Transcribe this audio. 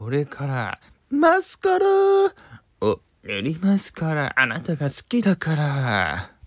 これからマスカラを塗りますからあなたが好きだから。